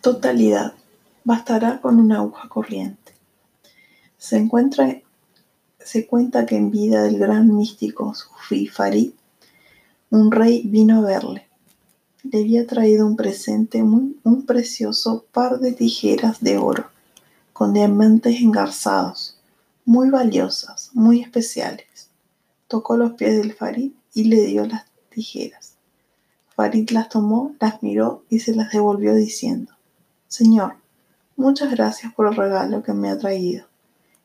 Totalidad. Bastará con una aguja corriente. Se, encuentra, se cuenta que en vida del gran místico Sufi Farid, un rey vino a verle. Le había traído un presente, muy, un precioso par de tijeras de oro, con diamantes engarzados, muy valiosas, muy especiales. Tocó los pies del Farid y le dio las tijeras. Farid las tomó, las miró y se las devolvió diciendo, Señor, muchas gracias por el regalo que me ha traído.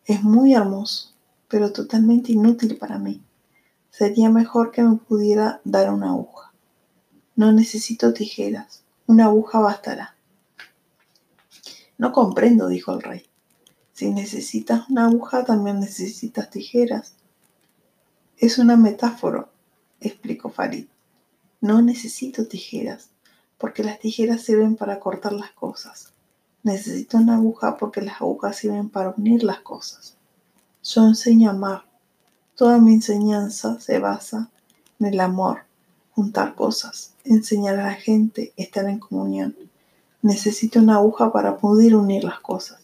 Es muy hermoso, pero totalmente inútil para mí. Sería mejor que me pudiera dar una aguja. No necesito tijeras, una aguja bastará. No comprendo, dijo el rey. Si necesitas una aguja, también necesitas tijeras. Es una metáfora, explicó Farid. No necesito tijeras, porque las tijeras sirven para cortar las cosas. Necesito una aguja porque las agujas sirven para unir las cosas. Yo enseño a amar. Toda mi enseñanza se basa en el amor, juntar cosas, enseñar a la gente, estar en comunión. Necesito una aguja para poder unir las cosas.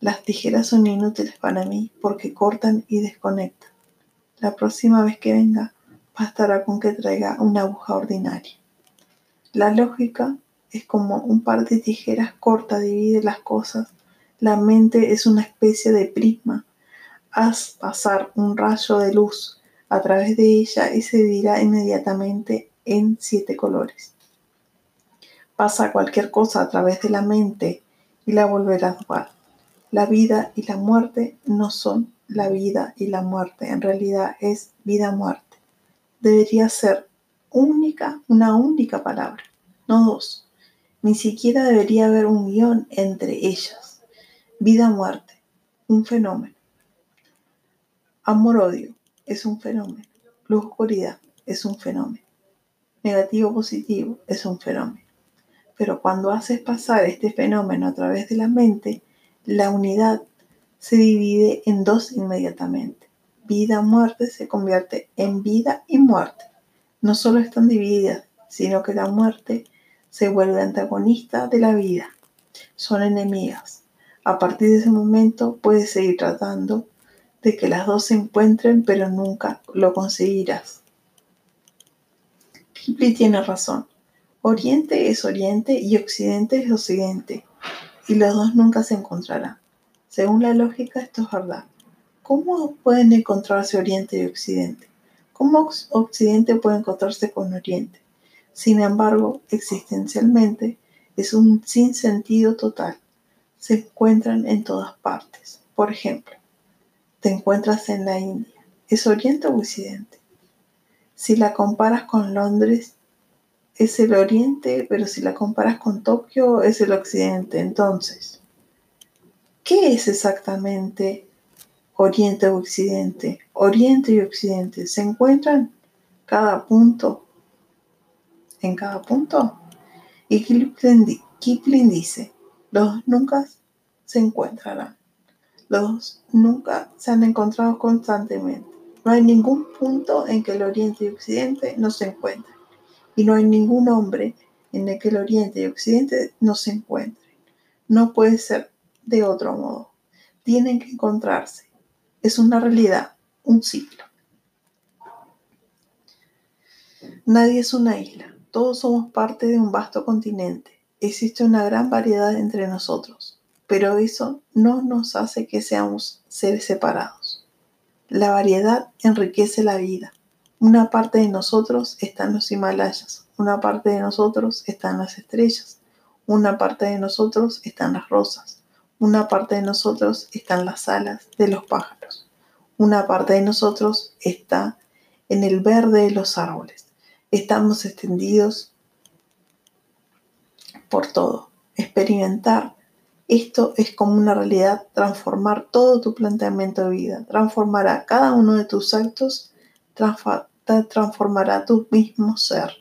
Las tijeras son inútiles para mí porque cortan y desconectan. La próxima vez que venga, bastará con que traiga una aguja ordinaria. La lógica es como un par de tijeras corta divide las cosas. La mente es una especie de prisma. Haz pasar un rayo de luz a través de ella y se dirá inmediatamente en siete colores. Pasa cualquier cosa a través de la mente y la volverás igual. La vida y la muerte no son la vida y la muerte, en realidad es vida-muerte debería ser única, una única palabra, no dos. Ni siquiera debería haber un guion entre ellas. Vida-muerte, un fenómeno. Amor-odio es un fenómeno. Luz-oscuridad es un fenómeno. Negativo-positivo es un fenómeno. Pero cuando haces pasar este fenómeno a través de la mente, la unidad se divide en dos inmediatamente vida-muerte se convierte en vida y muerte. No solo están divididas, sino que la muerte se vuelve antagonista de la vida. Son enemigas. A partir de ese momento puedes seguir tratando de que las dos se encuentren, pero nunca lo conseguirás. Kipling tiene razón. Oriente es Oriente y Occidente es Occidente, y los dos nunca se encontrarán. Según la lógica, esto es verdad. ¿Cómo pueden encontrarse Oriente y Occidente? ¿Cómo Occidente puede encontrarse con Oriente? Sin embargo, existencialmente es un sinsentido total. Se encuentran en todas partes. Por ejemplo, te encuentras en la India. ¿Es Oriente o Occidente? Si la comparas con Londres, es el Oriente, pero si la comparas con Tokio, es el Occidente. Entonces, ¿qué es exactamente Oriente Occidente, Oriente y Occidente, se encuentran cada punto, en cada punto. Y Kipling, dice, los nunca se encontrarán, los nunca se han encontrado constantemente. No hay ningún punto en que el Oriente y Occidente no se encuentren. Y no hay ningún hombre en el que el Oriente y Occidente no se encuentren. No puede ser de otro modo. Tienen que encontrarse es una realidad, un ciclo. Nadie es una isla, todos somos parte de un vasto continente. Existe una gran variedad entre nosotros, pero eso no nos hace que seamos seres separados. La variedad enriquece la vida. Una parte de nosotros está en los Himalayas, una parte de nosotros está en las estrellas, una parte de nosotros está en las rosas, una parte de nosotros está en las alas de los pájaros. Una parte de nosotros está en el verde de los árboles. Estamos extendidos por todo. Experimentar esto es como una realidad, transformar todo tu planteamiento de vida, transformará cada uno de tus actos, transformará tu mismo ser.